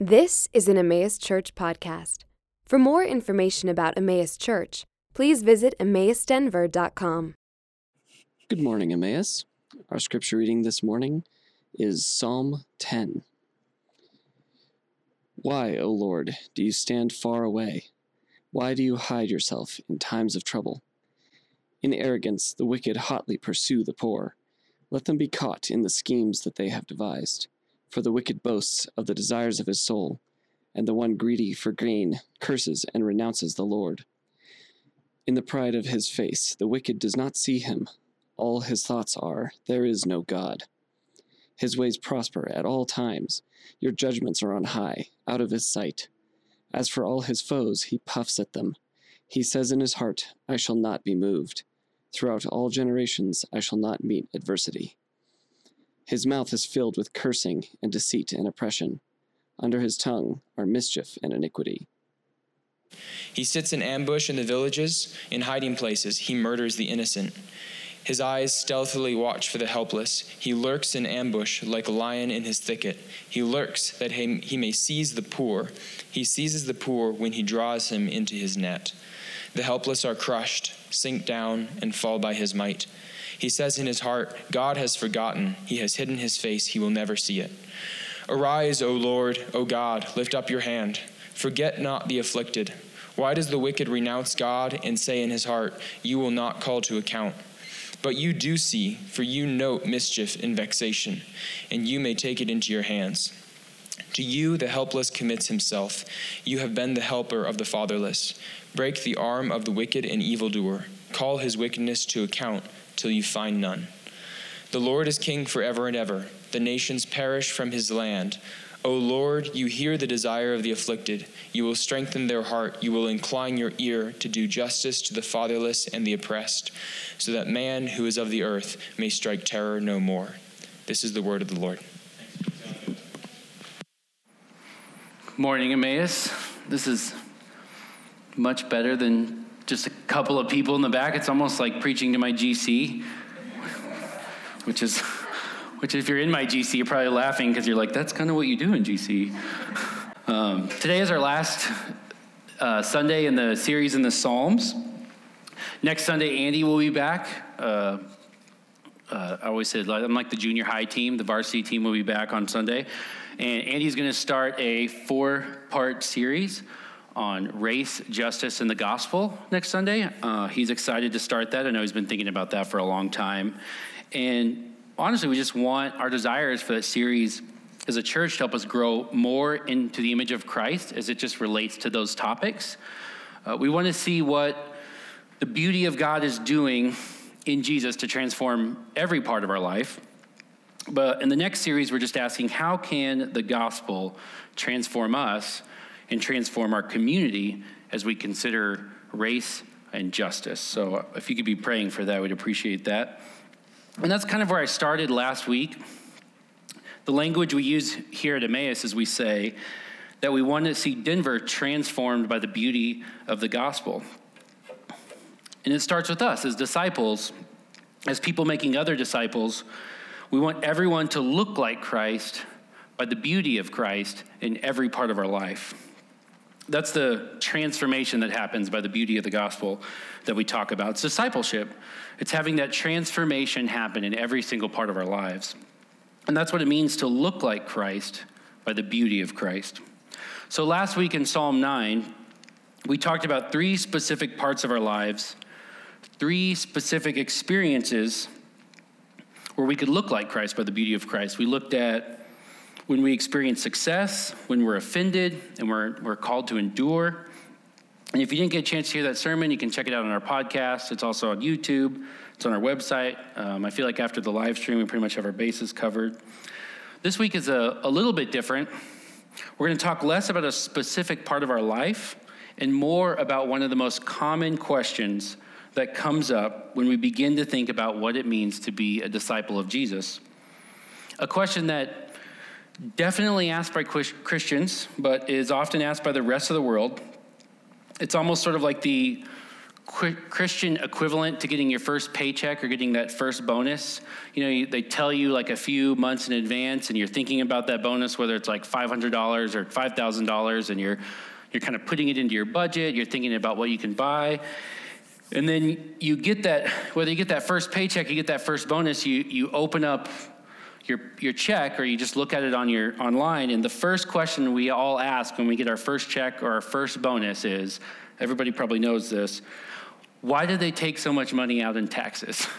This is an Emmaus Church podcast. For more information about Emmaus Church, please visit emmausdenver.com. Good morning, Emmaus. Our scripture reading this morning is Psalm 10. Why, O Lord, do you stand far away? Why do you hide yourself in times of trouble? In arrogance, the wicked hotly pursue the poor. Let them be caught in the schemes that they have devised. For the wicked boasts of the desires of his soul, and the one greedy for gain curses and renounces the Lord. In the pride of his face, the wicked does not see him. All his thoughts are, There is no God. His ways prosper at all times. Your judgments are on high, out of his sight. As for all his foes, he puffs at them. He says in his heart, I shall not be moved. Throughout all generations, I shall not meet adversity. His mouth is filled with cursing and deceit and oppression. Under his tongue are mischief and iniquity. He sits in ambush in the villages, in hiding places, he murders the innocent. His eyes stealthily watch for the helpless. He lurks in ambush like a lion in his thicket. He lurks that he may seize the poor. He seizes the poor when he draws him into his net. The helpless are crushed, sink down, and fall by his might. He says in his heart, God has forgotten. He has hidden his face. He will never see it. Arise, O Lord, O God, lift up your hand. Forget not the afflicted. Why does the wicked renounce God and say in his heart, You will not call to account? But you do see, for you note mischief and vexation, and you may take it into your hands. To you, the helpless commits himself. You have been the helper of the fatherless. Break the arm of the wicked and evildoer. Call his wickedness to account till you find none. The Lord is king forever and ever. The nations perish from his land. O Lord, you hear the desire of the afflicted. You will strengthen their heart. You will incline your ear to do justice to the fatherless and the oppressed, so that man who is of the earth may strike terror no more. This is the word of the Lord. Morning, Emmaus. This is much better than just a couple of people in the back. It's almost like preaching to my GC, which is, which if you're in my GC, you're probably laughing because you're like, that's kind of what you do in GC. Um, today is our last uh, Sunday in the series in the Psalms. Next Sunday, Andy will be back. Uh, uh, I always said I'm like the junior high team. The varsity team will be back on Sunday, and Andy's going to start a four-part series on race, justice, and the gospel next Sunday. Uh, he's excited to start that. I know he's been thinking about that for a long time. And honestly, we just want our desires for that series as a church to help us grow more into the image of Christ as it just relates to those topics. Uh, we want to see what the beauty of God is doing in Jesus to transform every part of our life. But in the next series, we're just asking how can the gospel transform us and transform our community as we consider race and justice. So if you could be praying for that, we'd appreciate that. And that's kind of where I started last week. The language we use here at Emmaus is we say that we want to see Denver transformed by the beauty of the gospel. And it starts with us as disciples, as people making other disciples. We want everyone to look like Christ by the beauty of Christ in every part of our life. That's the transformation that happens by the beauty of the gospel that we talk about. It's discipleship. It's having that transformation happen in every single part of our lives. And that's what it means to look like Christ by the beauty of Christ. So last week in Psalm 9, we talked about three specific parts of our lives, three specific experiences where we could look like Christ by the beauty of Christ. We looked at when we experience success, when we're offended, and we're, we're called to endure. And if you didn't get a chance to hear that sermon, you can check it out on our podcast. It's also on YouTube, it's on our website. Um, I feel like after the live stream, we pretty much have our bases covered. This week is a, a little bit different. We're going to talk less about a specific part of our life and more about one of the most common questions that comes up when we begin to think about what it means to be a disciple of Jesus. A question that definitely asked by Christians, but is often asked by the rest of the world. It's almost sort of like the Christian equivalent to getting your first paycheck or getting that first bonus. You know, they tell you like a few months in advance, and you're thinking about that bonus, whether it's like $500 or $5,000, and you're you're kind of putting it into your budget. You're thinking about what you can buy, and then you get that. Whether you get that first paycheck, you get that first bonus. You you open up your, your check or you just look at it on your online and the first question we all ask when we get our first check or our first bonus is everybody probably knows this why did they take so much money out in taxes?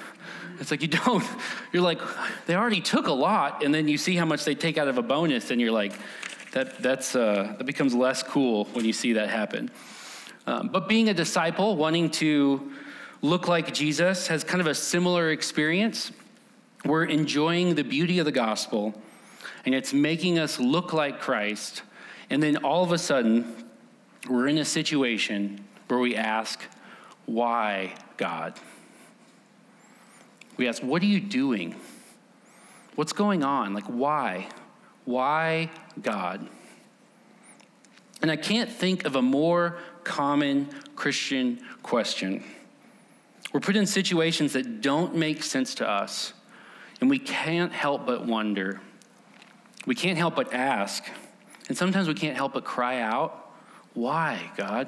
It's like you don't, you're like, they already took a lot, and then you see how much they take out of a bonus, and you're like, that, that's, uh, that becomes less cool when you see that happen. Um, but being a disciple, wanting to look like Jesus, has kind of a similar experience. We're enjoying the beauty of the gospel, and it's making us look like Christ. And then all of a sudden, we're in a situation where we ask, why, God? We ask, What are you doing? What's going on? Like, why? Why, God? And I can't think of a more common Christian question. We're put in situations that don't make sense to us, and we can't help but wonder. We can't help but ask, and sometimes we can't help but cry out, Why, God?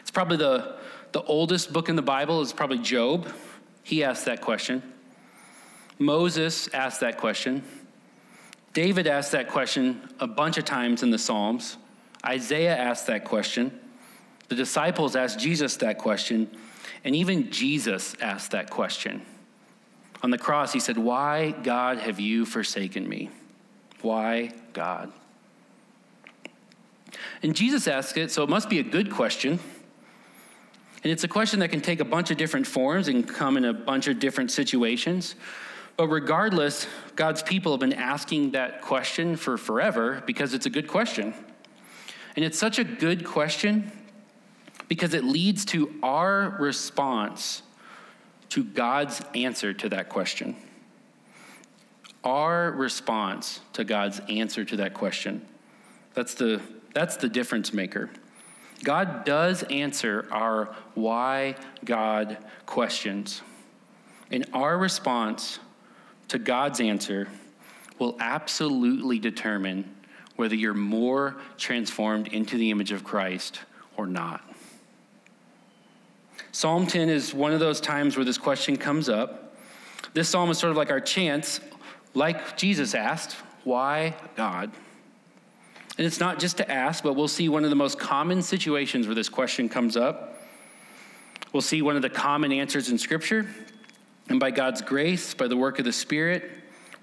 It's probably the, the oldest book in the Bible is probably Job. He asked that question. Moses asked that question. David asked that question a bunch of times in the Psalms. Isaiah asked that question. The disciples asked Jesus that question. And even Jesus asked that question. On the cross, he said, Why, God, have you forsaken me? Why, God? And Jesus asked it, so it must be a good question. And it's a question that can take a bunch of different forms and come in a bunch of different situations. But regardless, God's people have been asking that question for forever because it's a good question. And it's such a good question because it leads to our response to God's answer to that question. Our response to God's answer to that question. That's the, that's the difference maker. God does answer our why God questions. And our response to God's answer will absolutely determine whether you're more transformed into the image of Christ or not. Psalm 10 is one of those times where this question comes up. This psalm is sort of like our chance, like Jesus asked, why God? And it's not just to ask, but we'll see one of the most common situations where this question comes up. We'll see one of the common answers in Scripture. And by God's grace, by the work of the Spirit,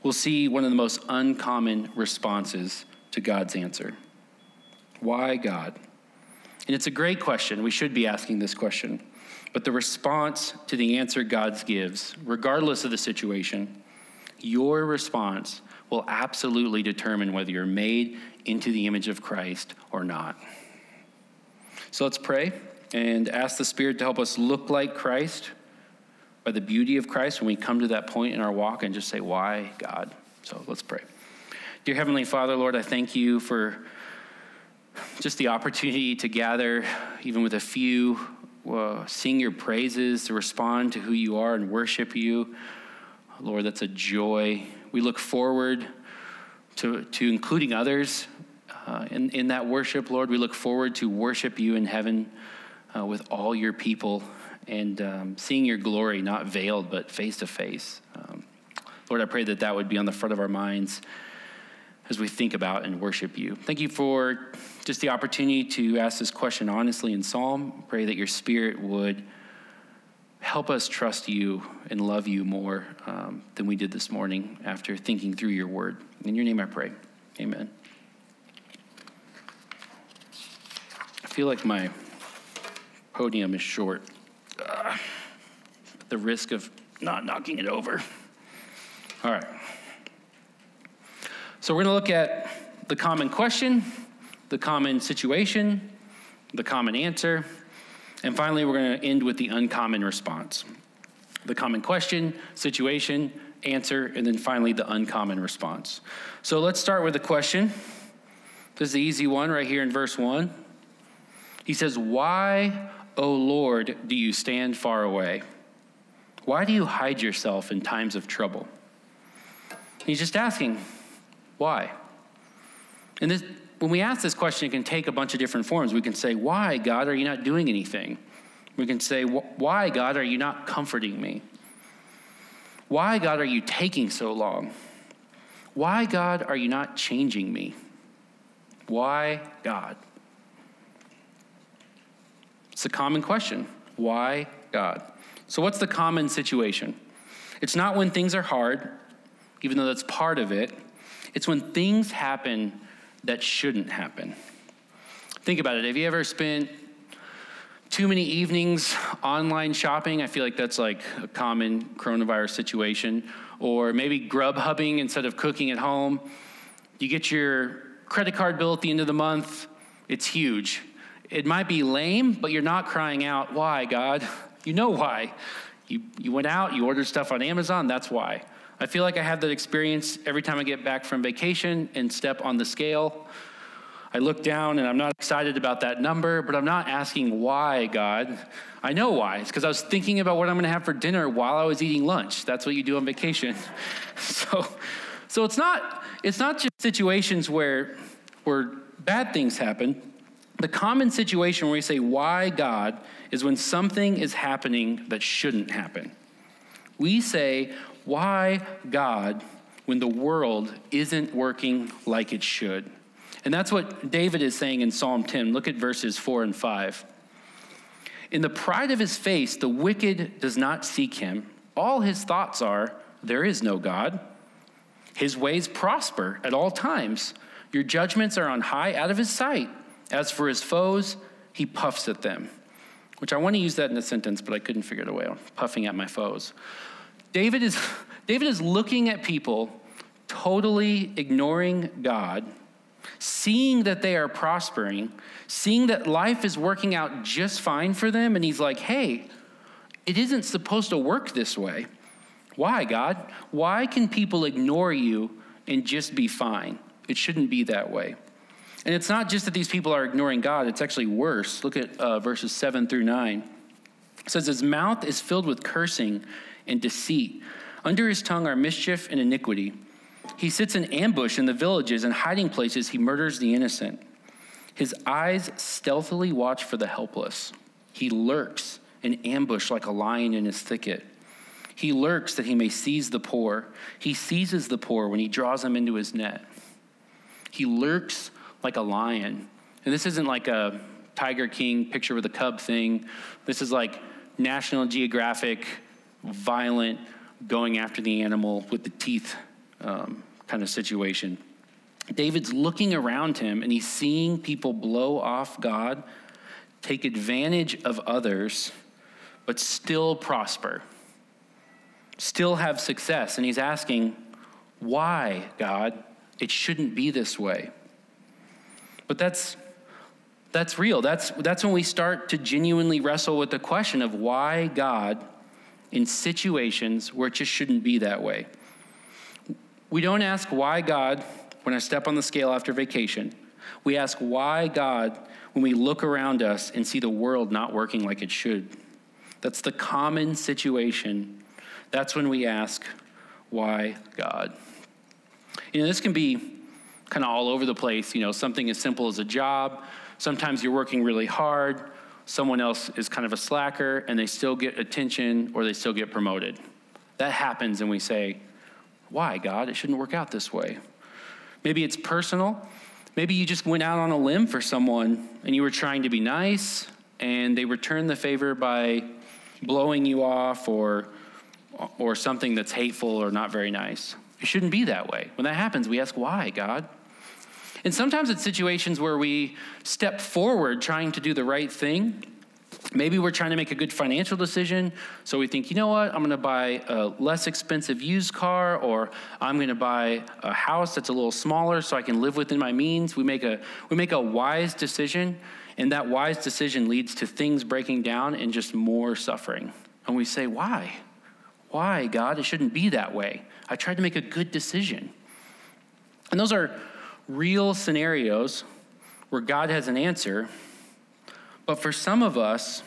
we'll see one of the most uncommon responses to God's answer. Why God? And it's a great question. We should be asking this question. But the response to the answer God gives, regardless of the situation, your response will absolutely determine whether you're made into the image of Christ or not. So let's pray and ask the Spirit to help us look like Christ by the beauty of Christ when we come to that point in our walk and just say, Why, God? So let's pray. Dear Heavenly Father, Lord, I thank you for just the opportunity to gather, even with a few, uh, sing your praises, to respond to who you are and worship you. Lord, that's a joy. We look forward to, to including others uh, in, in that worship, Lord. We look forward to worship you in heaven uh, with all your people and um, seeing your glory, not veiled, but face to face. Um, Lord, I pray that that would be on the front of our minds as we think about and worship you. Thank you for just the opportunity to ask this question honestly in Psalm. Pray that your spirit would help us trust you and love you more um, than we did this morning after thinking through your word. In your name I pray. Amen. I feel like my podium is short. Uh, the risk of not knocking it over. All right. So we're going to look at the common question, the common situation, the common answer, and finally, we're going to end with the uncommon response the common question, situation, answer, and then finally the uncommon response. So let's start with the question. This is the easy one right here in verse 1. He says, Why O Lord, do you stand far away? Why do you hide yourself in times of trouble? He's just asking, why? And this, when we ask this question, it can take a bunch of different forms. We can say, Why, God, are you not doing anything? We can say, Why, God, are you not comforting me? Why, God, are you taking so long? Why, God, are you not changing me? Why, God? It's a common question. Why, God? So, what's the common situation? It's not when things are hard, even though that's part of it. It's when things happen that shouldn't happen. Think about it. Have you ever spent too many evenings online shopping? I feel like that's like a common coronavirus situation. Or maybe grub hubbing instead of cooking at home. You get your credit card bill at the end of the month, it's huge. It might be lame, but you're not crying out, Why, God? You know why. You, you went out, you ordered stuff on Amazon, that's why. I feel like I have that experience every time I get back from vacation and step on the scale. I look down and I'm not excited about that number, but I'm not asking why, God. I know why. It's because I was thinking about what I'm going to have for dinner while I was eating lunch. That's what you do on vacation. so, so it's not it's not just situations where where bad things happen. The common situation where we say why God is when something is happening that shouldn't happen. We say why God when the world isn't working like it should. And that's what David is saying in Psalm 10. Look at verses 4 and 5. In the pride of his face, the wicked does not seek him. All his thoughts are, There is no God. His ways prosper at all times. Your judgments are on high out of his sight. As for his foes, he puffs at them. Which I want to use that in a sentence, but I couldn't figure it out. Puffing at my foes. David is, David is looking at people totally ignoring God seeing that they are prospering, seeing that life is working out just fine for them, and he's like, hey, it isn't supposed to work this way. Why, God? Why can people ignore you and just be fine? It shouldn't be that way. And it's not just that these people are ignoring God, it's actually worse. Look at uh, verses 7 through 9. It says, His mouth is filled with cursing and deceit. Under his tongue are mischief and iniquity. He sits in ambush in the villages and hiding places. He murders the innocent. His eyes stealthily watch for the helpless. He lurks in ambush like a lion in his thicket. He lurks that he may seize the poor. He seizes the poor when he draws them into his net. He lurks like a lion. And this isn't like a Tiger King picture with a cub thing. This is like National Geographic, violent, going after the animal with the teeth um, kind of situation. David's looking around him and he's seeing people blow off God, take advantage of others, but still prosper, still have success. And he's asking, Why, God? It shouldn't be this way. But that's that's real. That's that's when we start to genuinely wrestle with the question of why God in situations where it just shouldn't be that way. We don't ask why God when I step on the scale after vacation. We ask why God when we look around us and see the world not working like it should. That's the common situation. That's when we ask, why God? You know, this can be kind of all over the place. You know, something as simple as a job. Sometimes you're working really hard. Someone else is kind of a slacker and they still get attention or they still get promoted. That happens, and we say, why, God? It shouldn't work out this way. Maybe it's personal. Maybe you just went out on a limb for someone and you were trying to be nice and they returned the favor by blowing you off or, or something that's hateful or not very nice. It shouldn't be that way. When that happens, we ask, why, God? And sometimes it's situations where we step forward trying to do the right thing Maybe we're trying to make a good financial decision, so we think, you know what, I'm gonna buy a less expensive used car, or I'm gonna buy a house that's a little smaller so I can live within my means. We make a, we make a wise decision, and that wise decision leads to things breaking down and just more suffering. And we say, why? Why, God? It shouldn't be that way. I tried to make a good decision. And those are real scenarios where God has an answer but for some of us,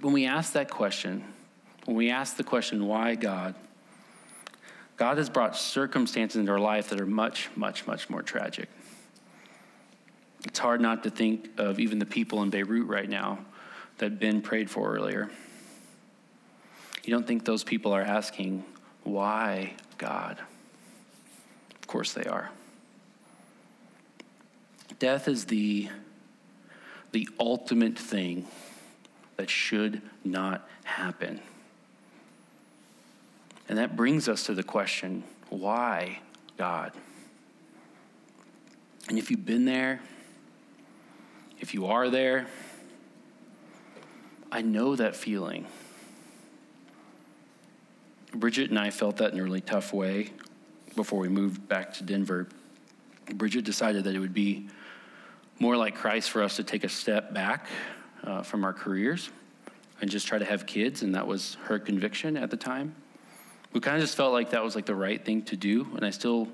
when we ask that question, when we ask the question, why God, God has brought circumstances into our life that are much, much, much more tragic. It's hard not to think of even the people in Beirut right now that Ben prayed for earlier. You don't think those people are asking, why God? Of course they are. Death is the, the ultimate thing that should not happen. And that brings us to the question why God? And if you've been there, if you are there, I know that feeling. Bridget and I felt that in a really tough way before we moved back to Denver. Bridget decided that it would be more like Christ for us to take a step back uh, from our careers and just try to have kids, and that was her conviction at the time. We kind of just felt like that was like the right thing to do, and I still,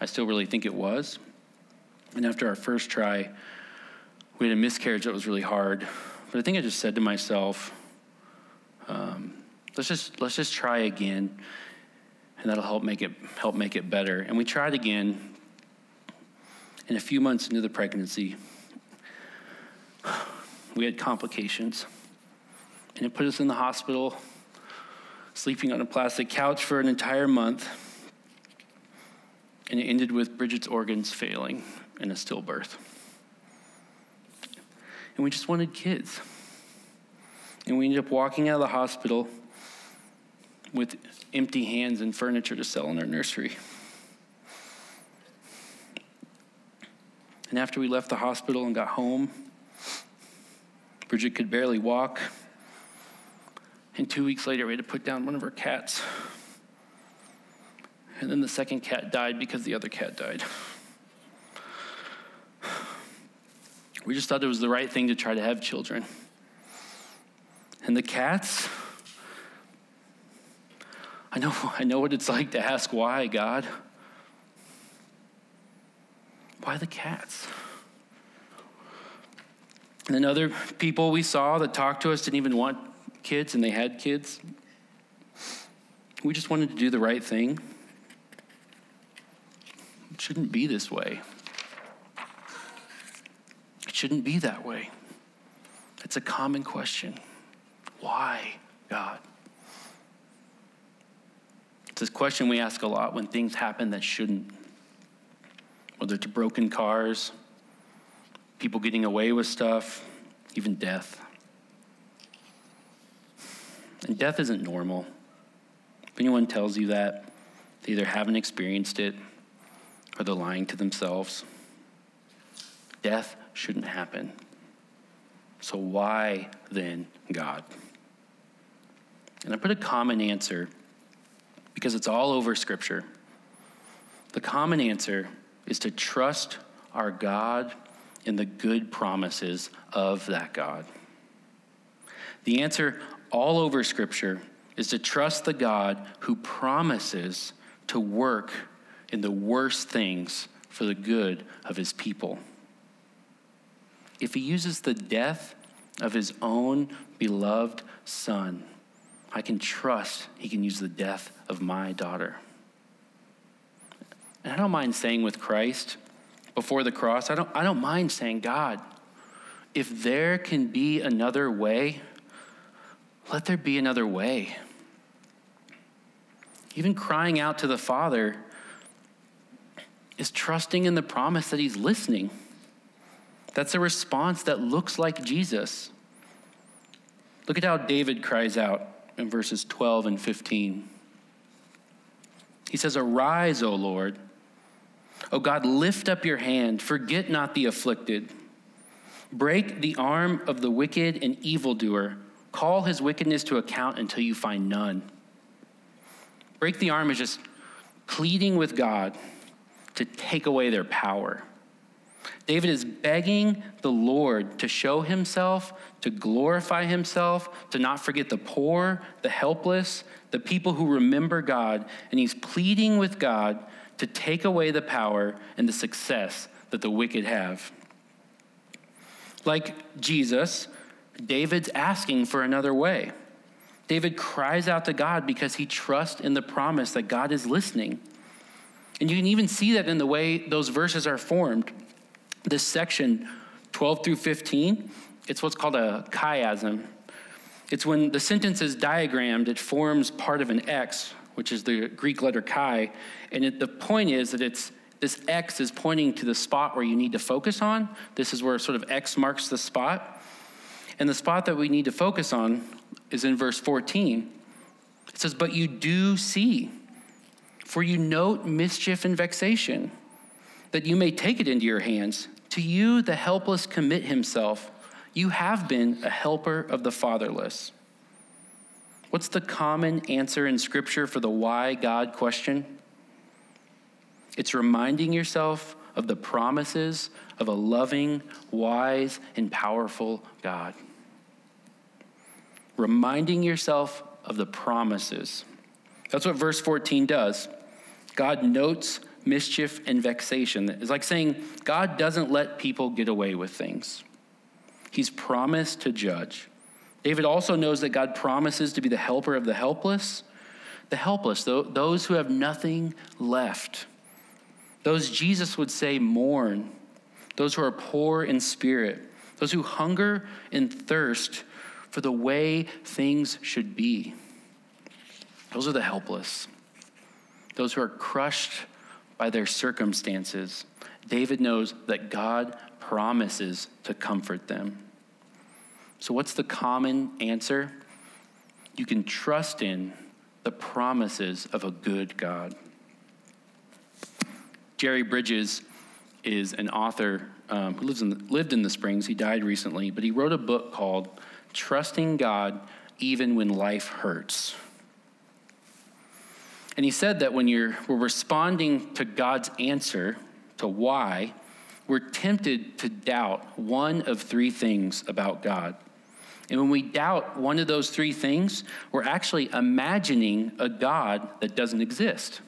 I still really think it was. And after our first try, we had a miscarriage that was really hard. But I think I just said to myself, um, let's just let's just try again, and that'll help make it help make it better. And we tried again. And a few months into the pregnancy, we had complications, and it put us in the hospital, sleeping on a plastic couch for an entire month. And it ended with Bridget's organs failing in a stillbirth. And we just wanted kids. And we ended up walking out of the hospital with empty hands and furniture to sell in our nursery. And after we left the hospital and got home, Bridget could barely walk. And two weeks later, we had to put down one of our cats. And then the second cat died because the other cat died. We just thought it was the right thing to try to have children. And the cats, I know, I know what it's like to ask why, God. Why the cats? And then other people we saw that talked to us didn't even want kids and they had kids. We just wanted to do the right thing. It shouldn't be this way. It shouldn't be that way. It's a common question. Why, God? It's this question we ask a lot when things happen that shouldn't, whether it's broken cars, people getting away with stuff, even death. And death isn't normal. If anyone tells you that, they either haven't experienced it or they're lying to themselves. Death shouldn't happen. So, why then, God? And I put a common answer because it's all over Scripture. The common answer is to trust our God in the good promises of that God. The answer all over Scripture is to trust the God who promises to work in the worst things for the good of his people. If he uses the death of his own beloved son, I can trust he can use the death of my daughter. And I don't mind saying with Christ before the cross, I don't, I don't mind saying, God, if there can be another way, let there be another way. Even crying out to the Father is trusting in the promise that He's listening. That's a response that looks like Jesus. Look at how David cries out in verses 12 and 15. He says, Arise, O Lord. O God, lift up your hand, forget not the afflicted. Break the arm of the wicked and evildoer. Call his wickedness to account until you find none. Break the arm is just pleading with God to take away their power. David is begging the Lord to show himself, to glorify himself, to not forget the poor, the helpless, the people who remember God, and he's pleading with God to take away the power and the success that the wicked have. Like Jesus, David's asking for another way. David cries out to God because he trusts in the promise that God is listening. And you can even see that in the way those verses are formed. This section, 12 through 15, it's what's called a chiasm. It's when the sentence is diagrammed, it forms part of an X, which is the Greek letter chi. And it, the point is that it's this X is pointing to the spot where you need to focus on. This is where sort of X marks the spot. And the spot that we need to focus on is in verse 14. It says, But you do see, for you note mischief and vexation, that you may take it into your hands. To you, the helpless commit himself. You have been a helper of the fatherless. What's the common answer in Scripture for the why God question? It's reminding yourself of the promises of a loving, wise, and powerful God. Reminding yourself of the promises. That's what verse 14 does. God notes mischief and vexation. It's like saying God doesn't let people get away with things, He's promised to judge. David also knows that God promises to be the helper of the helpless, the helpless, those who have nothing left. Those Jesus would say mourn, those who are poor in spirit, those who hunger and thirst for the way things should be. Those are the helpless, those who are crushed by their circumstances. David knows that God promises to comfort them. So, what's the common answer? You can trust in the promises of a good God. Jerry Bridges is an author um, who lives in lived in the Springs. He died recently, but he wrote a book called Trusting God Even When Life Hurts. And he said that when you're, we're responding to God's answer to why, we're tempted to doubt one of three things about God. And when we doubt one of those three things, we're actually imagining a God that doesn't exist.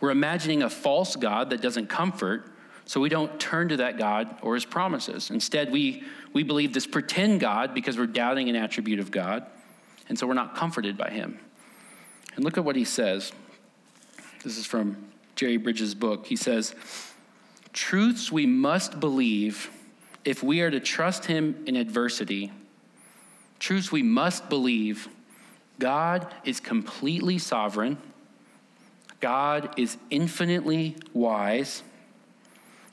We're imagining a false God that doesn't comfort, so we don't turn to that God or his promises. Instead, we, we believe this pretend God because we're doubting an attribute of God, and so we're not comforted by him. And look at what he says. This is from Jerry Bridges' book. He says, Truths we must believe if we are to trust him in adversity. Truths we must believe God is completely sovereign God is infinitely wise.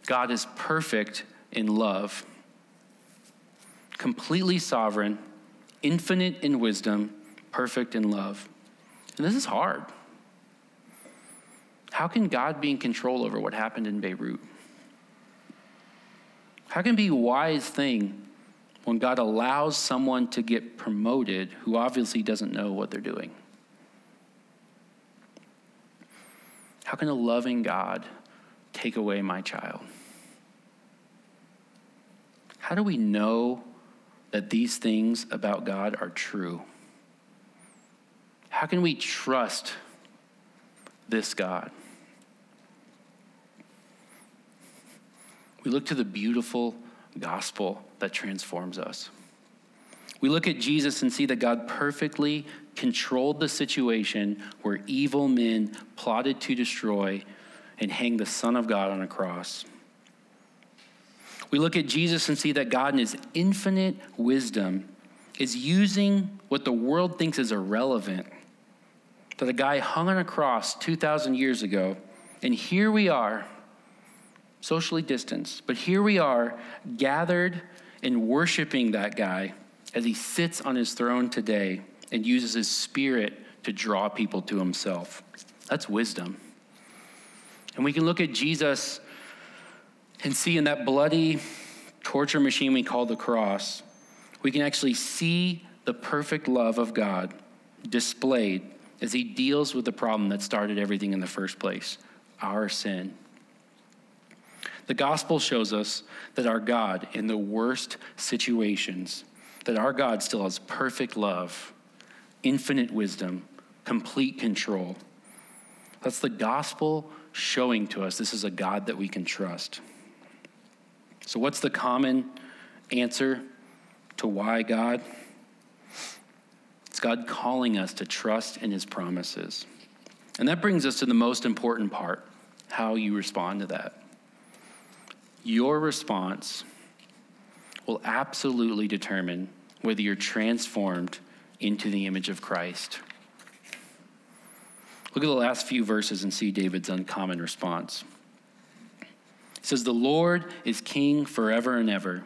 God is perfect in love, completely sovereign, infinite in wisdom, perfect in love. And this is hard. How can God be in control over what happened in Beirut? How can be a wise thing when God allows someone to get promoted who obviously doesn't know what they're doing? How can a loving God take away my child? How do we know that these things about God are true? How can we trust this God? We look to the beautiful gospel that transforms us. We look at Jesus and see that God perfectly controlled the situation where evil men plotted to destroy and hang the Son of God on a cross. We look at Jesus and see that God, in his infinite wisdom, is using what the world thinks is irrelevant. That a guy hung on a cross 2,000 years ago, and here we are, socially distanced, but here we are gathered and worshiping that guy as he sits on his throne today and uses his spirit to draw people to himself. That's wisdom. And we can look at Jesus and see in that bloody torture machine we call the cross, we can actually see the perfect love of God displayed as he deals with the problem that started everything in the first place our sin. The gospel shows us that our God, in the worst situations, that our God still has perfect love infinite wisdom, complete control. That's the gospel showing to us this is a God that we can trust. So, what's the common answer? to why God? It's God calling us to trust in his promises. And that brings us to the most important part how you respond to that. Your response will absolutely determine whether you're transformed into the image of Christ. Look at the last few verses and see David's uncommon response. He says, The Lord is king forever and ever.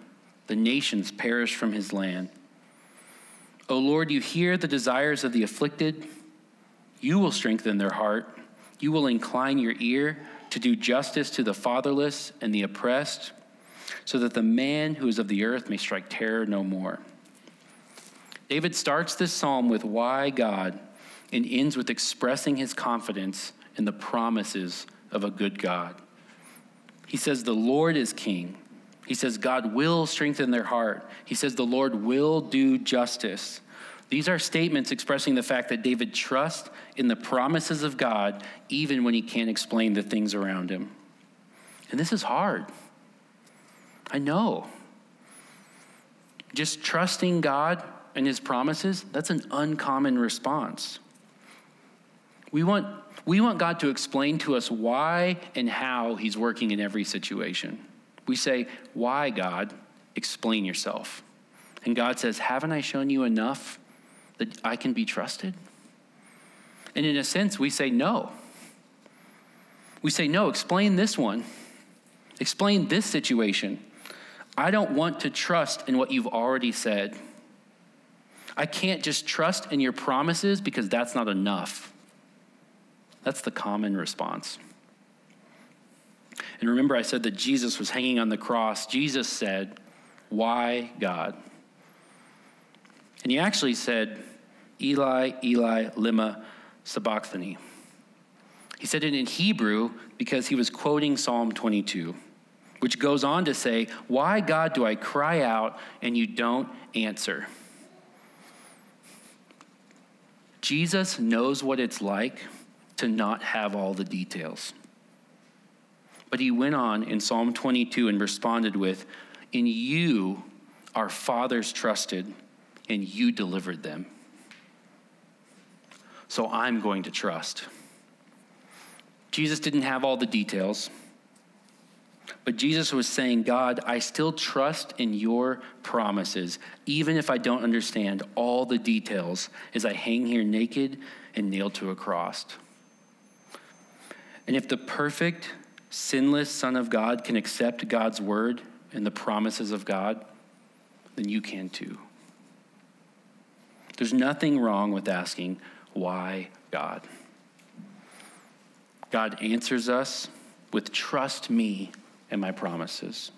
The nations perish from his land. O Lord, you hear the desires of the afflicted. You will strengthen their heart. You will incline your ear to do justice to the fatherless and the oppressed, so that the man who is of the earth may strike terror no more. David starts this psalm with why God and ends with expressing his confidence in the promises of a good God. He says, The Lord is king. He says, God will strengthen their heart. He says, The Lord will do justice. These are statements expressing the fact that David trusts in the promises of God even when he can't explain the things around him. And this is hard. I know. Just trusting God and his promises, that's an uncommon response. We want, we want God to explain to us why and how he's working in every situation. We say, Why, God? Explain yourself. And God says, Haven't I shown you enough that I can be trusted? And in a sense, we say no. We say, no, explain this one. Explain this situation. I don't want to trust in what you've already said. I can't just trust in your promises because that's not enough. That's the common response. And remember, I said that Jesus was hanging on the cross. Jesus said, Why God? And he actually said, Eli, Eli, lima sabachthani. He said it in Hebrew because he was quoting Psalm 22, which goes on to say, Why, God, do I cry out and you don't answer? Jesus knows what it's like to not have all the details. But he went on in Psalm 22 and responded with, In you our fathers trusted, and you delivered them so I'm going to trust. Jesus didn't have all the details, but Jesus was saying, God, I still trust in your promises, even if I don't understand all the details as I hang here naked and nailed to a cross. And if the perfect, sinless Son of God can accept God's word and the promises of God, then you can too. There's nothing wrong with asking, why God? God answers us with trust me and my promises.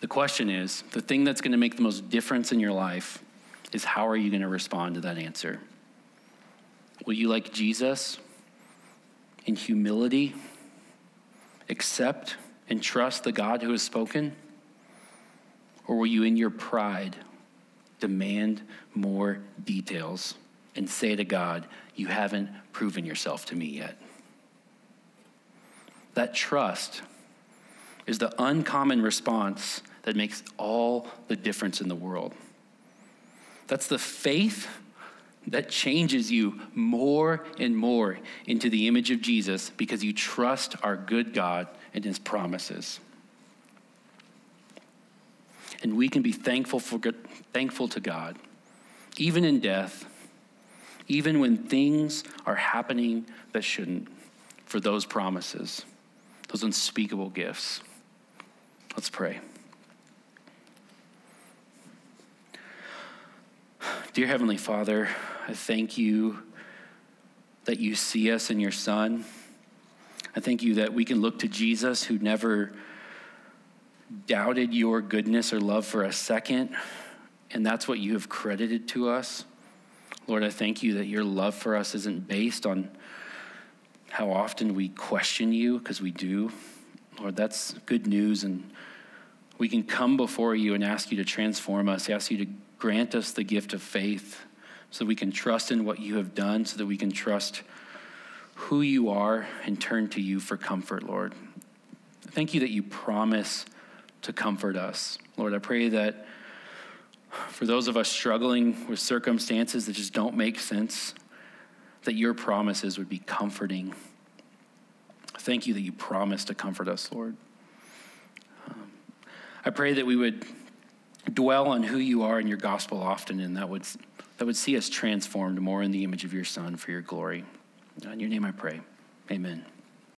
The question is the thing that's going to make the most difference in your life is how are you going to respond to that answer? Will you, like Jesus, in humility, accept and trust the God who has spoken? Or will you, in your pride, demand more details and say to God, You haven't proven yourself to me yet. That trust is the uncommon response that makes all the difference in the world. That's the faith that changes you more and more into the image of Jesus because you trust our good God and his promises. And we can be thankful, for, thankful to God, even in death, even when things are happening that shouldn't, for those promises, those unspeakable gifts. Let's pray. Dear Heavenly Father, I thank you that you see us in your Son. I thank you that we can look to Jesus who never doubted your goodness or love for a second, and that's what you have credited to us. Lord, I thank you that your love for us isn't based on how often we question you, because we do. Lord, that's good news, and we can come before you and ask you to transform us, ask you to grant us the gift of faith so we can trust in what you have done, so that we can trust who you are and turn to you for comfort, Lord. Thank you that you promise to comfort us. Lord, I pray that for those of us struggling with circumstances that just don't make sense, that your promises would be comforting. Thank you that you promise to comfort us, Lord. Um, I pray that we would dwell on who you are in your gospel often, and that would, that would see us transformed more in the image of your Son for your glory. In your name I pray. Amen.